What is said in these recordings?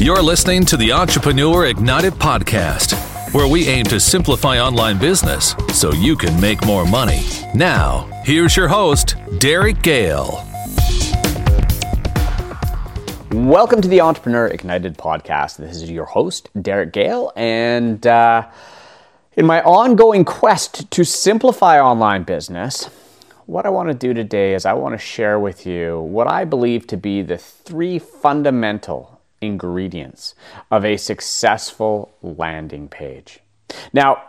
You're listening to the Entrepreneur Ignited podcast, where we aim to simplify online business so you can make more money. Now, here's your host, Derek Gehl. Welcome to the Entrepreneur Ignited podcast. This is your host, Derek Gehl, and uh, in my ongoing quest to simplify online business, what I want to do today is I want to share with you what I believe to be the three fundamental ingredients of a successful landing page. Now,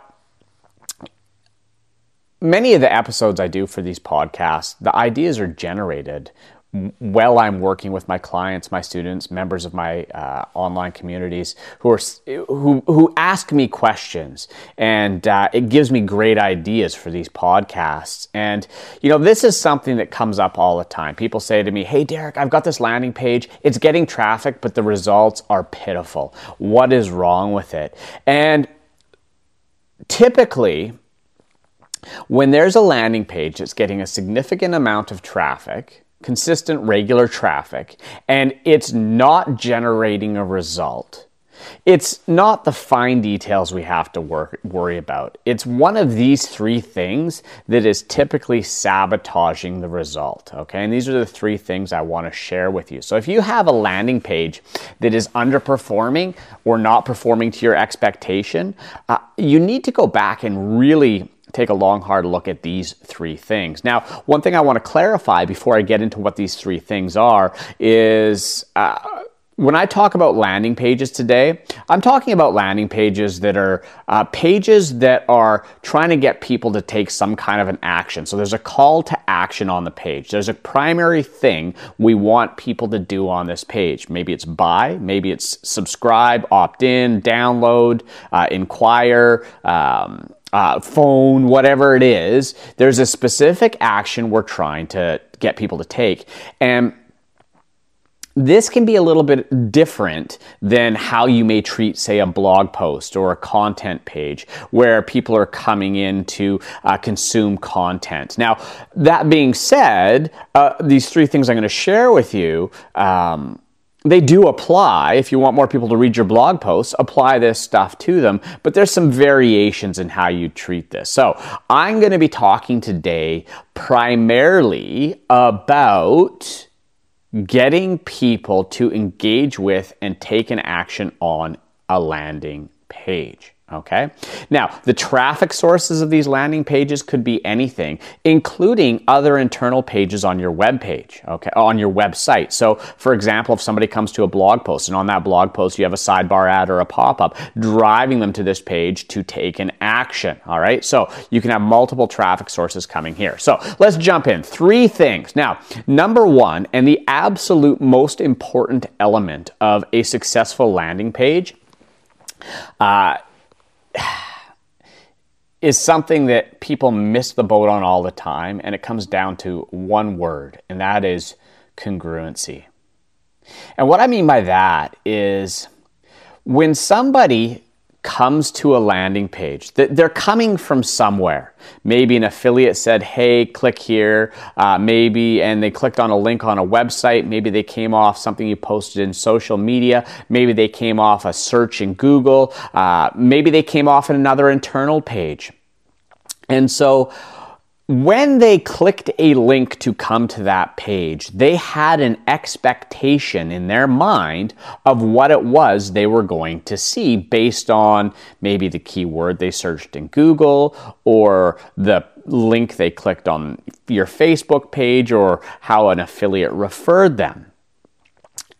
many of the episodes I do for these podcasts, the ideas are generated while I'm working with my clients, my students, members of my uh, online communities who are who who ask me questions, and uh, it gives me great ideas for these podcasts. And you know, this is something that comes up all the time. People say to me, "Hey, Derek, I've got this landing page. It's getting traffic, but the results are pitiful. What is wrong with it?" And typically. When there's a landing page that's getting a significant amount of traffic, consistent, regular traffic, and it's not generating a result. It's not the fine details we have to work, worry about. It's one of these three things that is typically sabotaging the result. Okay, and these are the three things I want to share with you. So, if you have a landing page that is underperforming or not performing to your expectation, uh, you need to go back and really take a long, hard look at these three things. Now, one thing I want to clarify before I get into what these three things are is. Uh, when I talk about landing pages today, I'm talking about landing pages that are uh, pages that are trying to get people to take some kind of an action. So there's a call to action on the page. There's a primary thing we want people to do on this page. Maybe it's buy, maybe it's subscribe, opt in, download, uh, inquire. Um, uh, phone, whatever it is, there's a specific action we're trying to get people to take. And this can be a little bit different than how you may treat, say, a blog post or a content page where people are coming in to uh, consume content. Now, that being said, uh, these three things I'm going to share with you. Um, they do apply if you want more people to read your blog posts apply this stuff to them but there's some variations in how you treat this. So i'm going to be talking today primarily about getting people to engage with and take an action on a landing page Okay. Now, the traffic sources of these landing pages could be anything, including other internal pages on your web page, okay, on your website. So, for example, if somebody comes to a blog post and on that blog post you have a sidebar ad or a pop up driving them to this page to take an action. All right. So, you can have multiple traffic sources coming here. So, let's jump in. Three things. Now, number one, and the absolute most important element of a successful landing page. Uh, is something that people miss the boat on all the time, and it comes down to one word, and that is congruency. And what I mean by that is when somebody comes to a landing page. They're coming from somewhere. Maybe an affiliate said, hey, click here. Uh, maybe, and they clicked on a link on a website. Maybe they came off something you posted in social media. Maybe they came off a search in Google. Uh, maybe they came off in another internal page. And so, when they clicked a link to come to that page, they had an expectation in their mind of what it was they were going to see based on maybe the keyword they searched in Google or the link they clicked on your Facebook page or how an affiliate referred them.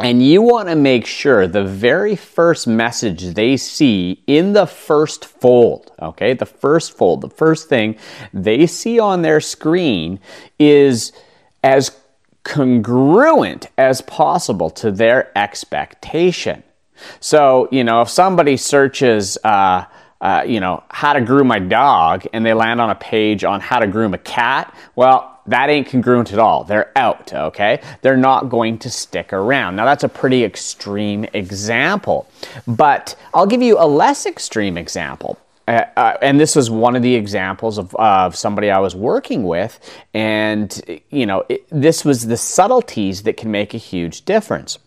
And you want to make sure the very first message they see in the first fold, okay, the first fold, the first thing they see on their screen is as congruent as possible to their expectation. So, you know, if somebody searches, uh, uh, you know, how to groom my dog and they land on a page on how to groom a cat, well, that ain't congruent at all. They're out, okay? They're not going to stick around. Now, that's a pretty extreme example, but I'll give you a less extreme example. Uh, uh, and this was one of the examples of, of somebody I was working with. And, you know, it, this was the subtleties that can make a huge difference.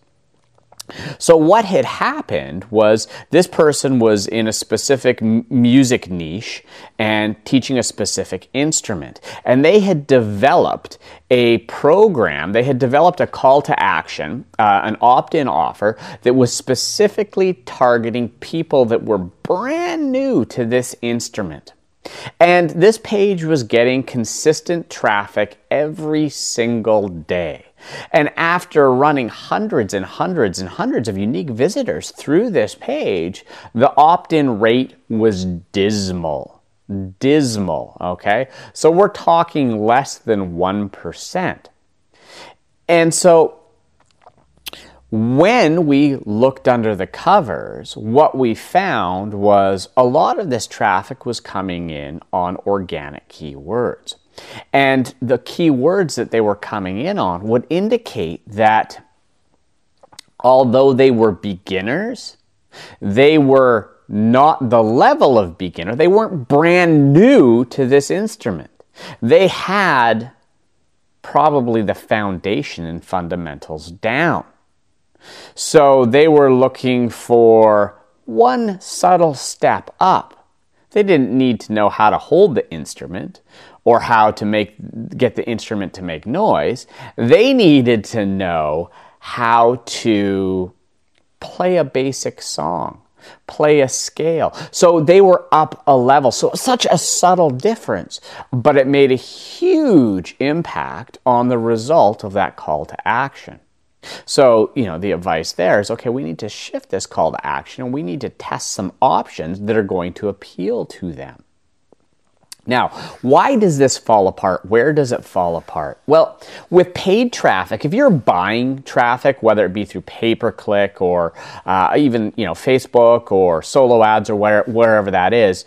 So, what had happened was this person was in a specific music niche and teaching a specific instrument. And they had developed a program, they had developed a call to action, uh, an opt in offer that was specifically targeting people that were brand new to this instrument. And this page was getting consistent traffic every single day. And after running hundreds and hundreds and hundreds of unique visitors through this page, the opt in rate was dismal. Dismal, okay? So we're talking less than 1%. And so when we looked under the covers, what we found was a lot of this traffic was coming in on organic keywords. And the keywords that they were coming in on would indicate that although they were beginners, they were not the level of beginner. They weren't brand new to this instrument. They had probably the foundation and fundamentals down. So they were looking for one subtle step up. They didn't need to know how to hold the instrument or how to make get the instrument to make noise. They needed to know how to play a basic song, play a scale. So they were up a level. So such a subtle difference, but it made a huge impact on the result of that call to action. So, you know, the advice there is okay, we need to shift this call to action and we need to test some options that are going to appeal to them. Now, why does this fall apart? Where does it fall apart? Well, with paid traffic, if you're buying traffic, whether it be through pay per click or uh, even you know Facebook or solo ads or where, wherever that is,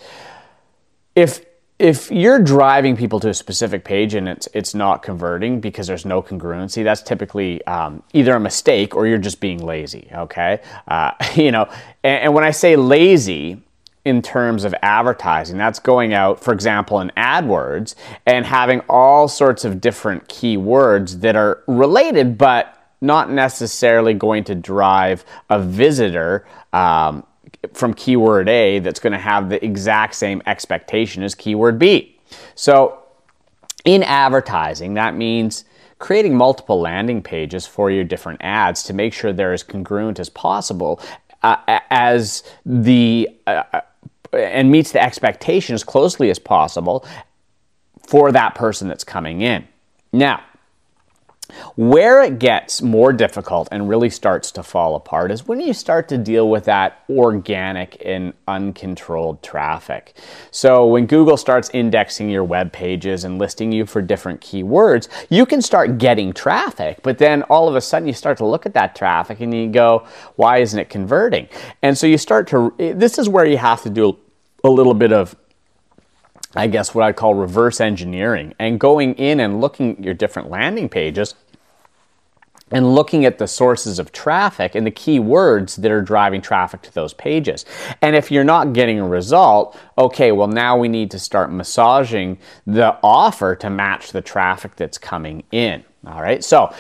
if if you're driving people to a specific page and it's it's not converting because there's no congruency, that's typically um, either a mistake or you're just being lazy. Okay, uh, you know, and, and when I say lazy in terms of advertising. That's going out, for example, in AdWords and having all sorts of different keywords that are related but not necessarily going to drive a visitor um, from keyword A that's going to have the exact same expectation as keyword B. So, in advertising, that means creating multiple landing pages for your different ads to make sure they're as congruent as possible uh, as the uh, and meets the expectation as closely as possible for that person that's coming in. Now, where it gets more difficult and really starts to fall apart is when you start to deal with that organic and uncontrolled traffic. So, when Google starts indexing your web pages and listing you for different keywords, you can start getting traffic, but then all of a sudden you start to look at that traffic and you go, why isn't it converting? And so you start to, this is where you have to do a little bit of I guess what I call reverse engineering and going in and looking at your different landing pages and looking at the sources of traffic and the keywords that are driving traffic to those pages. And if you're not getting a result, okay, well, now we need to start massaging the offer to match the traffic that's coming in. All right, so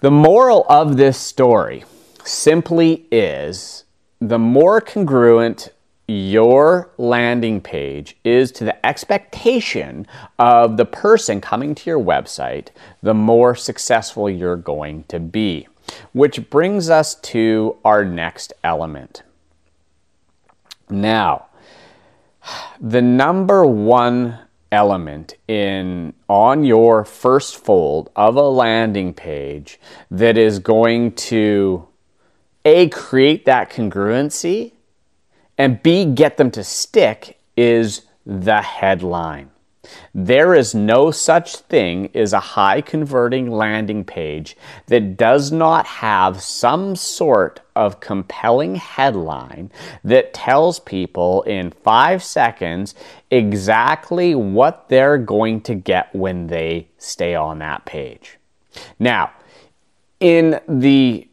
the moral of this story simply is the more congruent your landing page is to the expectation of the person coming to your website, the more successful you're going to be. Which brings us to our next element. Now, the number one element in on your first fold of a landing page that is going to a create that congruency and B, get them to stick is the headline. There is no such thing as a high converting landing page that does not have some sort of compelling headline that tells people in five seconds exactly what they're going to get when they stay on that page. Now, in the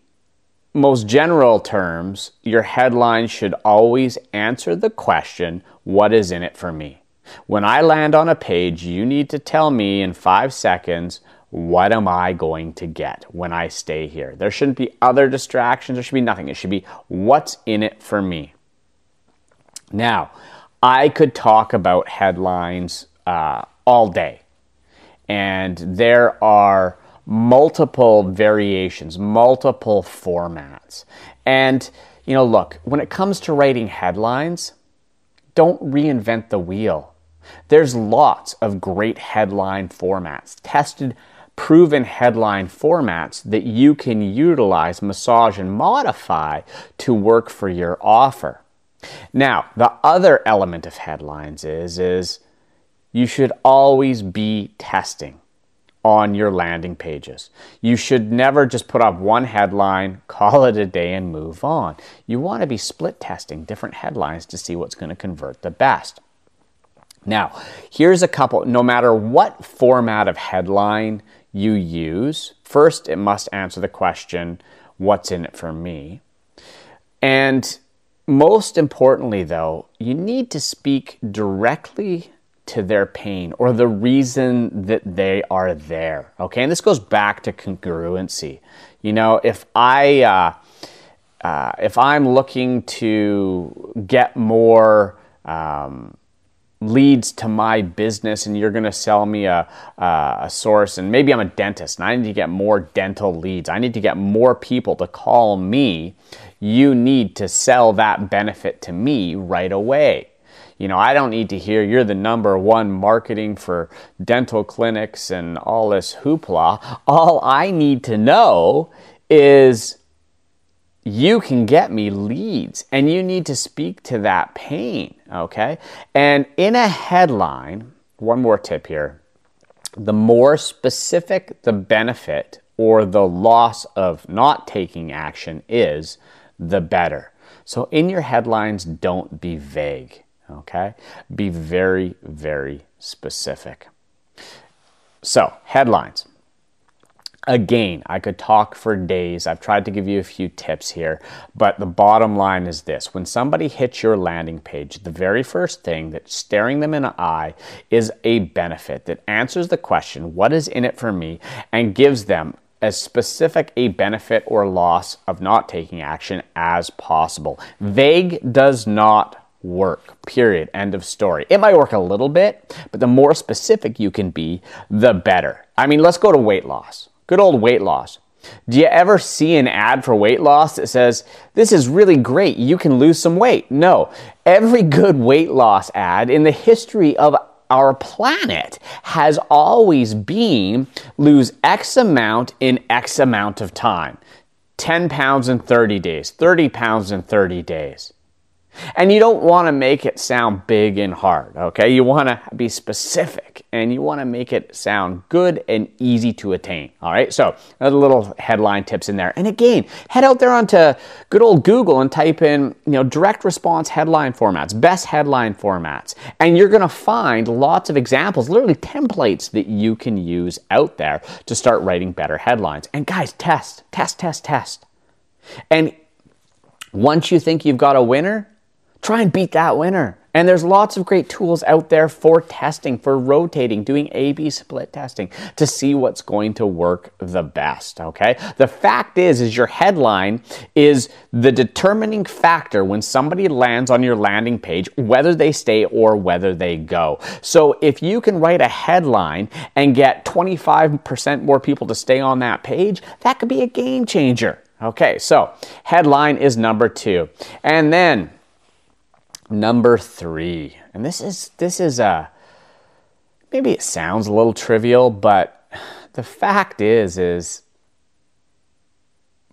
most general terms, your headline should always answer the question what is in it for me? When I land on a page, you need to tell me in five seconds what am I going to get when I stay here? There shouldn't be other distractions. There should be nothing. It should be what's in it for me. Now, I could talk about headlines uh, all day, and there are multiple variations, multiple formats. And, you know, look, when it comes to writing headlines, don't reinvent the wheel. There's lots of great headline formats, tested proven headline formats that you can utilize, massage, and modify to work for your offer. Now, the other element of headlines is, is you should always be testing on your landing pages. You should never just put up one headline, call it a day, and move on. You want to be split testing different headlines to see what's going to convert the best. Now, here's a couple, no matter what format of headline you use, first it must answer the question, What's in it for me? And most importantly, though, you need to speak directly to their pain or the reason that they are there. Okay, and this goes back to congruency. You know, if I uh, uh, if I'm looking to get more um, leads to my business and you're going to sell me a, a source and maybe i'm a dentist and i need to get more dental leads i need to get more people to call me you need to sell that benefit to me right away you know i don't need to hear you're the number one marketing for dental clinics and all this hoopla all i need to know is you can get me leads and you need to speak to that pain, okay? And in a headline, one more tip here the more specific the benefit or the loss of not taking action is, the better. So in your headlines, don't be vague, okay? Be very, very specific. So, headlines. Again, I could talk for days. I've tried to give you a few tips here, but the bottom line is this. When somebody hits your landing page, the very first thing that's staring them in the eye is a benefit that answers the question, what is in it for me, and gives them as specific a benefit or loss of not taking action as possible. Vague does not work. Period. End of story. It might work a little bit, but the more specific you can be, the better. I mean, let's go to weight loss. Good old weight loss. Do you ever see an ad for weight loss that says, This is really great, you can lose some weight? No. Every good weight loss ad in the history of our planet has always been lose X amount in X amount of time 10 pounds in 30 days, 30 pounds in 30 days. And you don't want to make it sound big and hard, okay? You want to be specific and you want to make it sound good and easy to attain, all right? So, a little headline tips in there. And again, head out there onto good old Google and type in, you know, direct response headline formats, best headline formats, and you're going to find lots of examples, literally templates that you can use out there to start writing better headlines. And guys, test, test, test, test. And once you think you've got a winner, Try and beat that winner. And there's lots of great tools out there for testing, for rotating, doing A B split testing to see what's going to work the best, okay? The fact is is your headline is the determining factor when somebody lands on your landing page whether they stay or whether they go. So if you can write a headline and get 25% more people to stay on that page, that could be a game changer. Okay, so headline is number 2. And then number three, and this is this is a uh, maybe it sounds a little trivial, but the fact is is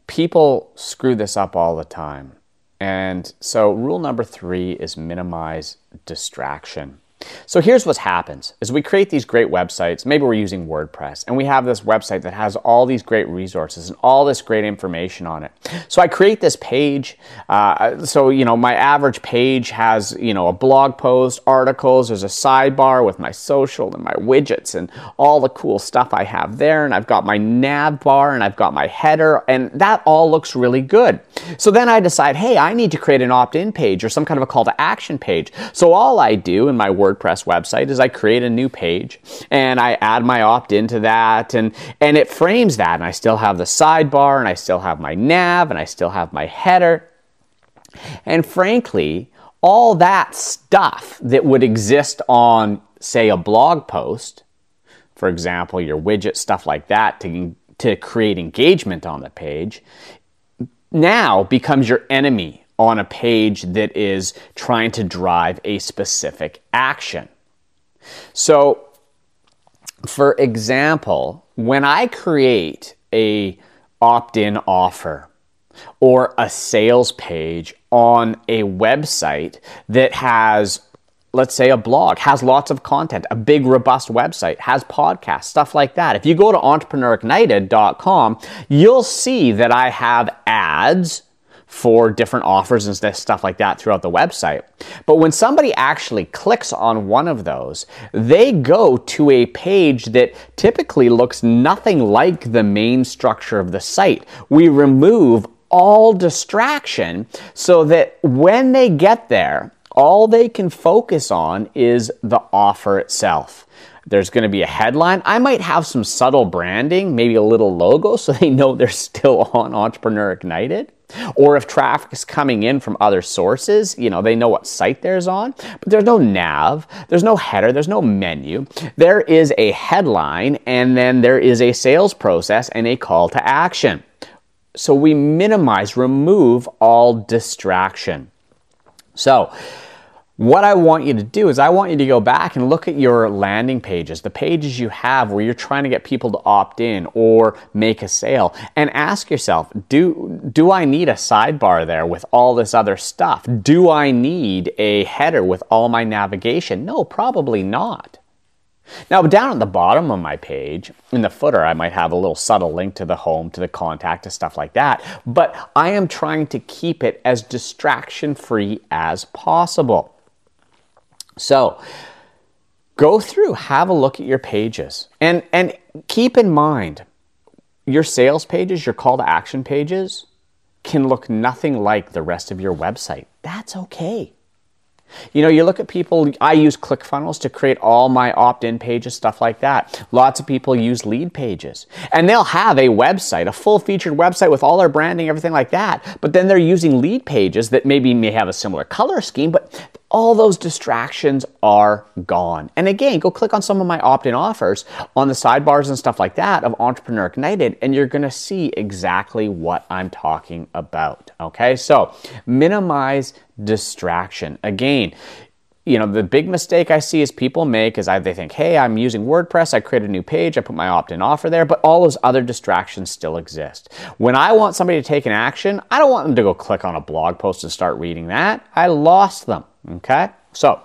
people screw this up all the time. And so rule number three is minimize distraction. So here's what happens is we create these great websites. Maybe we're using WordPress and we have this website that has all these great resources and all this great information on it. So I create this page. Uh, so, you know, my average page has, you know, a blog post, articles, there's a sidebar with my social and my widgets and all the cool stuff I have there. And I've got my nav bar and I've got my header and that all looks really good. So then I decide, hey, I need to create an opt-in page or some kind of a call to action page. So all I do in my WordPress website is I create a new page and I add my opt-in to that and and it frames that and I still have the sidebar and I still have my nav and I still have my header. And frankly, all that stuff that would exist on say a blog post, for example, your widget stuff like that to to create engagement on the page now becomes your enemy on a page that is trying to drive a specific action. So, for example, when I create a opt-in offer or a sales page on a website that has let's say a blog has lots of content, a big robust website, has podcasts, stuff like that. If you go to entrepreneurignited.com, you'll see that I have ads for different offers and stuff like that throughout the website. But when somebody actually clicks on one of those, they go to a page that typically looks nothing like the main structure of the site. We remove all distraction so that when they get there, all they can focus on is the offer itself. There's going to be a headline. I might have some subtle branding, maybe a little logo so they know they're still on Entrepreneur Ignited. Or if traffic is coming in from other sources, you know, they know what site there's on, but there's no nav, there's no header, there's no menu. There is a headline, and then there is a sales process and a call to action. So we minimize, remove all distraction. So, what I want you to do is I want you to go back and look at your landing pages, the pages you have where you're trying to get people to opt in or make a sale and ask yourself, do do I need a sidebar there with all this other stuff? Do I need a header with all my navigation? No, probably not. Now, down at the bottom of my page, in the footer, I might have a little subtle link to the home, to the contact, to stuff like that, but I am trying to keep it as distraction free as possible. So go through, have a look at your pages, and, and keep in mind your sales pages, your call to action pages can look nothing like the rest of your website. That's okay. You know, you look at people, I use ClickFunnels to create all my opt in pages, stuff like that. Lots of people use lead pages. And they'll have a website, a full featured website with all their branding, everything like that. But then they're using lead pages that maybe may have a similar color scheme, but all those distractions are gone. And again, go click on some of my opt in offers on the sidebars and stuff like that of Entrepreneur Ignited, and you're gonna see exactly what I'm talking about. Okay, so minimize distraction. Again, you know, the big mistake I see is people make is they think, hey, I'm using WordPress, I create a new page, I put my opt in offer there, but all those other distractions still exist. When I want somebody to take an action, I don't want them to go click on a blog post and start reading that. I lost them. Okay? So,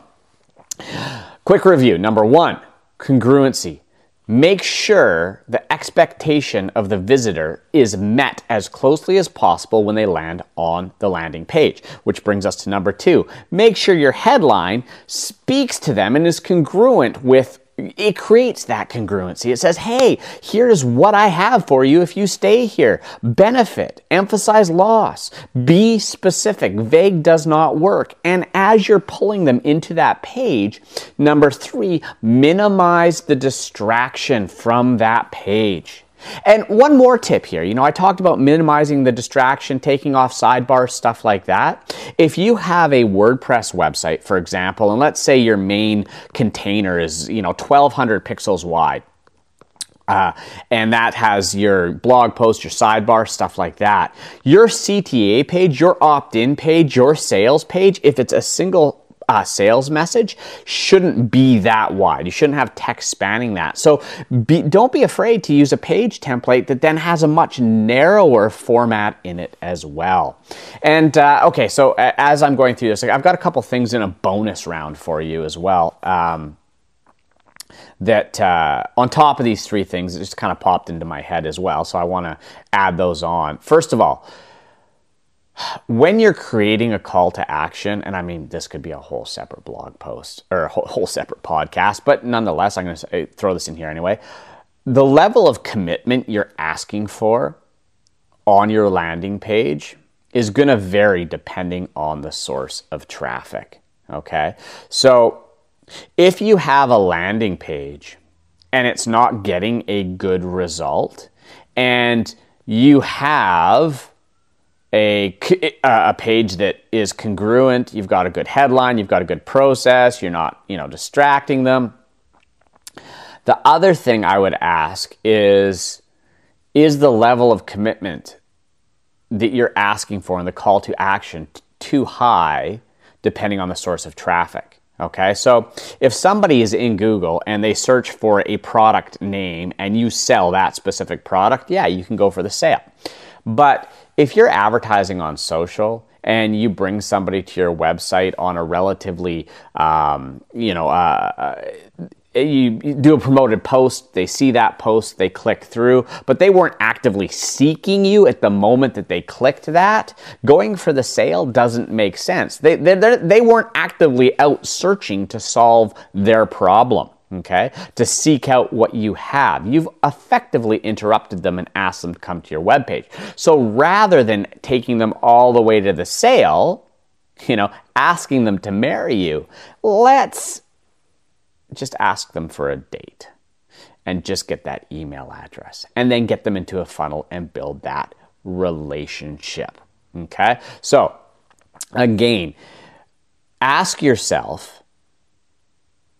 quick review. Number one, congruency. Make sure the expectation of the visitor is met as closely as possible when they land on the landing page. Which brings us to number two. Make sure your headline speaks to them and is congruent with it creates that congruency. It says, hey, here's what I have for you if you stay here. Benefit, emphasize loss, be specific. Vague does not work. And as you're pulling them into that page, number three, minimize the distraction from that page. And one more tip here. You know, I talked about minimizing the distraction, taking off sidebars, stuff like that. If you have a WordPress website, for example, and let's say your main container is, you know, 1200 pixels wide. Uh, and that has your blog post, your sidebar, stuff like that. Your CTA page, your opt in page, your sales page, if it's a single uh, sales message shouldn't be that wide. You shouldn't have text spanning that. So be, don't be afraid to use a page template that then has a much narrower format in it as well. And uh, okay, so as I'm going through this, I've got a couple things in a bonus round for you as well. Um, that uh, on top of these three things, it just kind of popped into my head as well. So I want to add those on. First of all, when you're creating a call to action, and I mean, this could be a whole separate blog post or a whole, separate podcast, but nonetheless, I'm going to eh, throw this in here anyway. The level of commitment you're asking for on your landing page is going to vary depending on the source of traffic. Okay. So if you have a landing page and it's not getting a good result, and you have a, a page that is congruent, you've got a good headline, you've got a good process, you're not, you know, distracting them. The other thing I would ask is is the level of commitment that you're asking for in the call to action too high depending on the source of traffic? Okay, so if somebody is in Google and they search for a product name and you sell that specific product, yeah, you can go for the sale. But if you're advertising on social and you bring somebody to your website on a relatively, um, you know, uh, uh you, do a promoted post, they see that post, they click through, but they weren't actively seeking you at the moment that they clicked that. Going for the sale doesn't make sense. They, they, they weren't actively out searching to solve their problem okay, to seek out what you have. You've effectively interrupted them and asked them to come to your webpage. So rather than taking them all the way to the sale, you know, asking them to marry you, let's just ask them for a date and just get that email address and then get them into a funnel and build that relationship. Okay? So, again, ask yourself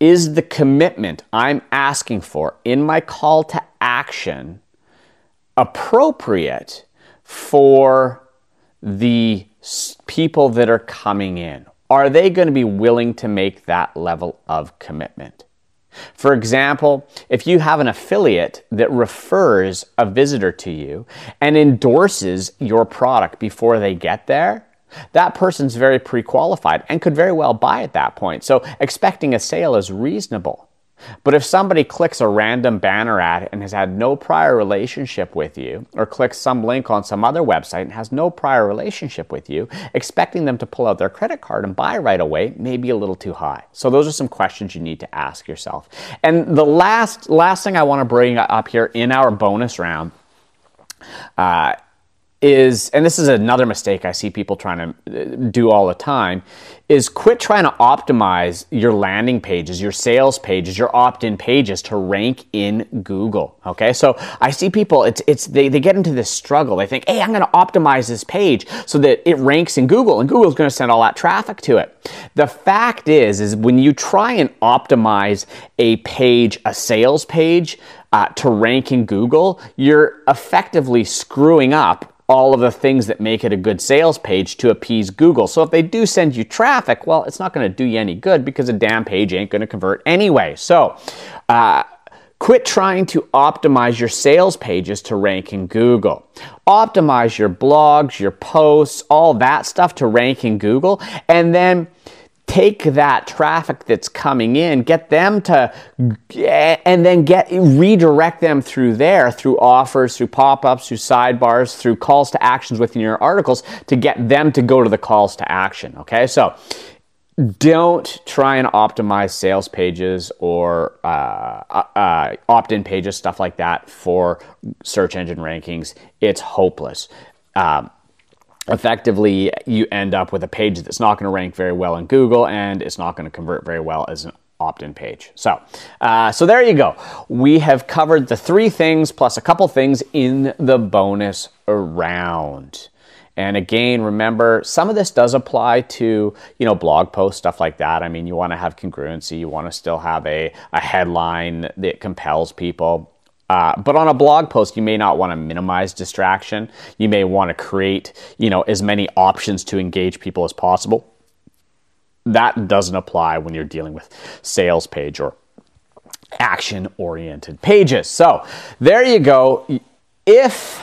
is the commitment I'm asking for in my call to action appropriate for the people that are coming in? are they going to be willing to make that level of commitment? For example, if you have an affiliate that refers a visitor to you and endorses your product before they get there, that person's very pre qualified and could very well buy at that point. So expecting a sale is reasonable. But if somebody clicks a random banner ad and has had no prior relationship with you, or clicks some link on some other website and has no prior relationship with you, expecting them to pull out their credit card and buy right away may be a little too high. So those are some questions you need to ask yourself. And the last last thing I want to bring up here in our bonus round uh, is, and this is another mistake I see people trying to uh, do all the time, is quit trying to optimize your landing pages, your sales pages, your opt-in pages to rank in Google. Okay, so I see people, it's it's they, they get into this struggle. They think, hey, I'm gonna optimize this page so that it ranks in Google, and Google's gonna send all that traffic to it. The fact is, is when you try and optimize a page, a sales page, uh, to rank in Google, you're effectively screwing up all of the things that make it a good sales page to appease Google. So if they do send you traffic, well, it's not going to do you any good because a damn page ain't going to convert anyway. So, uh, Quit trying to optimize your sales pages to rank in Google. Optimize your blogs, your posts, all that stuff to rank in Google, and then take that traffic that's coming in, get them to, and then get redirect them through there, through offers, through pop-ups, through sidebars, through calls to actions within your articles to get them to go to the calls to action. Okay, so don't try and optimize sales pages or uh, uh, uh opt-in pages, stuff like that for search engine rankings. It's hopeless. Um, effectively you end up with a page that's not going to rank very well in Google and it's not going to convert very well as an opt-in page. So, uh, so there you go. We have covered the three things plus a couple things in the bonus round. And again, remember, some of this does apply to, you know, blog posts, stuff like that. I mean, you want to have congruency. You want to still have a, a headline that compels people. Uh, but on a blog post, you may not want to minimize distraction. You may want to create, you know, as many options to engage people as possible. that doesn't apply when you're dealing with sales page or action oriented pages. So there you go. If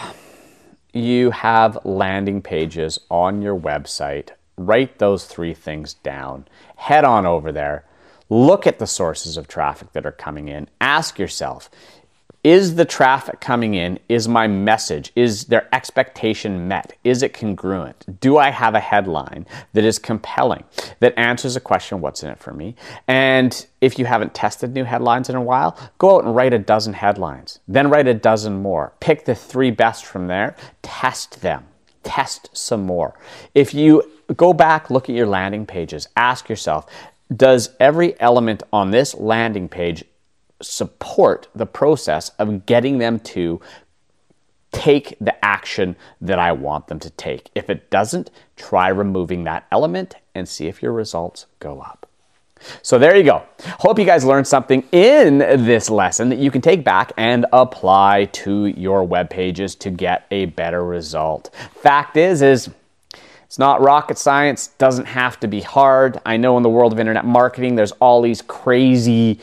you have landing pages on your website, write those three things down. Head on over there. Look at the sources of traffic that are coming in. Ask yourself, is the traffic coming in? Is my message, is their expectation met? Is it congruent? Do I have a headline that is compelling, that answers a question, what's in it for me? And if you haven't tested new headlines in a while, go out and write a dozen headlines, then write a dozen more. Pick the three best from there, test them, test some more. If you go back, look at your landing pages, ask yourself, does every element on this landing page support the process of getting them to take the action that I want them to take. If it doesn't, try removing that element and see if your results go up. So there you go. Hope you guys learned something in this lesson that you can take back and apply to your web pages to get a better result. Fact is is it's not rocket science, doesn't have to be hard. I know in the world of internet marketing there's all these crazy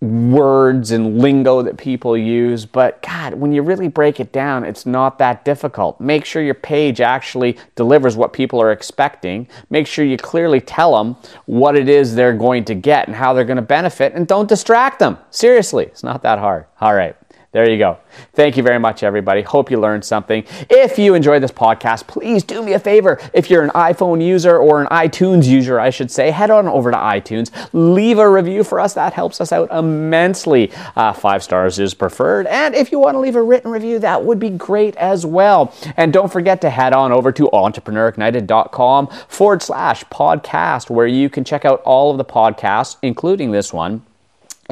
words and lingo that people use, but God, when you really break it down, it's not that difficult. Make sure your page actually delivers what people are expecting. Make sure you clearly tell them what it is they're going to get and how they're going to benefit, and don't distract them. Seriously, it's not that hard. All right. There you go. Thank you very much, everybody. Hope you learned something. If you enjoyed this podcast, please do me a favor. If you're an iPhone user or an iTunes user, I should say, head on over to iTunes, leave a review for us. That helps us out immensely. Uh, five stars is preferred. And if you want to leave a written review, that would be great as well. And don't forget to head on over to entrepreneurignited.com forward slash podcast, where you can check out all of the podcasts, including this one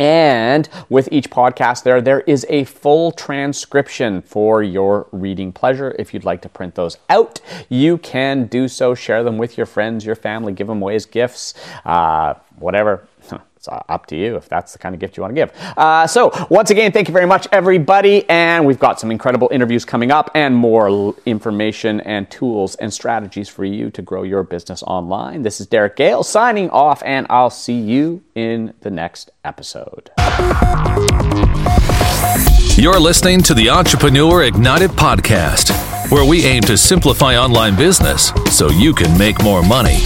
and with each podcast there, there is a full transcription for your reading pleasure. If you'd like to print those out, you can do so. Share them with your friends, your family, give them away as gifts, uh, whatever it's up to you if that's the kind of gift you want to give. Uh, so, once again, thank you very much, everybody. And we've got some incredible interviews coming up and more information and tools and strategies for you to grow your business online. This is Derek Gehl signing off, and I'll see you in the next episode. You're listening to the Entrepreneur Ignited podcast, where we aim to simplify online business so you can make more money.